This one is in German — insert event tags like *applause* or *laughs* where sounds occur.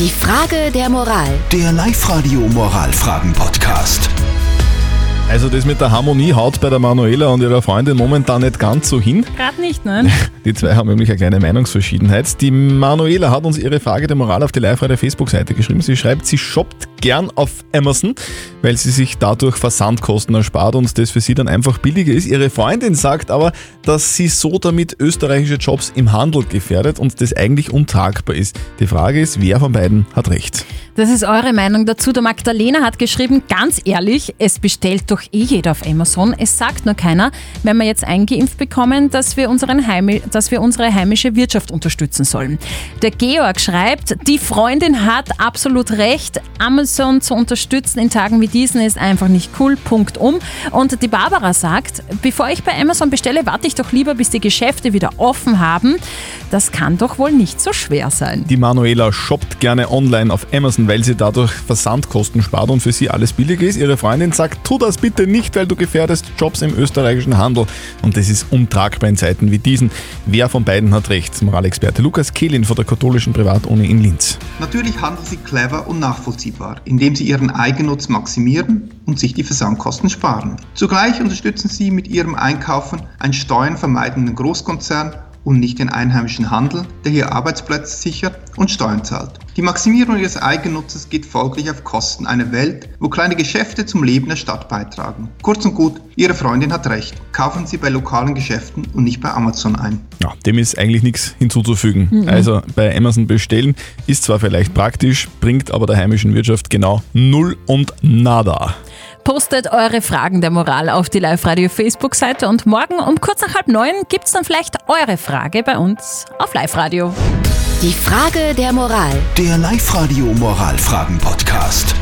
Die Frage der Moral. Der Live-Radio Moralfragen-Podcast. Also das mit der Harmonie haut bei der Manuela und ihrer Freundin momentan nicht ganz so hin. Gerade nicht, nein. *laughs* Die zwei haben nämlich eine kleine Meinungsverschiedenheit. Die Manuela hat uns ihre Frage der Moral auf die Live-Radio Facebook-Seite geschrieben. Sie schreibt, sie shoppt gern auf Amazon, weil sie sich dadurch Versandkosten erspart und das für sie dann einfach billiger ist. Ihre Freundin sagt aber, dass sie so damit österreichische Jobs im Handel gefährdet und das eigentlich untragbar ist. Die Frage ist, wer von beiden hat recht? Das ist eure Meinung dazu. Der Magdalena hat geschrieben, ganz ehrlich, es bestellt doch eh jeder auf Amazon. Es sagt nur keiner, wenn wir jetzt eingeimpft bekommen, dass wir, unseren Heimi dass wir unsere heimische Wirtschaft unterstützen sollen. Der Georg schreibt, die Freundin hat absolut recht. Amazon zu unterstützen in Tagen wie diesen ist einfach nicht cool. Punkt um. Und die Barbara sagt, bevor ich bei Amazon bestelle, warte ich doch lieber, bis die Geschäfte wieder offen haben. Das kann doch wohl nicht so schwer sein. Die Manuela shoppt gerne online auf Amazon, weil sie dadurch Versandkosten spart und für sie alles billiger ist. Ihre Freundin sagt, tu das bitte nicht, weil du gefährdest Jobs im österreichischen Handel. Und das ist untragbar in Zeiten wie diesen. Wer von beiden hat recht? Moralexperte Lukas Kehlin von der katholischen Privatuni in Linz. Natürlich handeln sie clever und nachvollziehbar, indem sie ihren Eigennutz maximieren und sich die Versandkosten sparen. Zugleich unterstützen sie mit ihrem Einkaufen einen steuernvermeidenden Großkonzern und nicht den einheimischen Handel, der hier Arbeitsplätze sichert und Steuern zahlt. Die Maximierung ihres Eigennutzes geht folglich auf Kosten einer Welt, wo kleine Geschäfte zum Leben der Stadt beitragen. Kurz und gut, Ihre Freundin hat recht. Kaufen Sie bei lokalen Geschäften und nicht bei Amazon ein. Ja, dem ist eigentlich nichts hinzuzufügen. Mhm. Also bei Amazon bestellen ist zwar vielleicht praktisch, bringt aber der heimischen Wirtschaft genau null und nada. Postet eure Fragen der Moral auf die Live-Radio Facebook-Seite und morgen um kurz nach halb neun gibt es dann vielleicht eure Frage bei uns auf Live-Radio. Die Frage der Moral. Der Live-Radio Moralfragen-Podcast.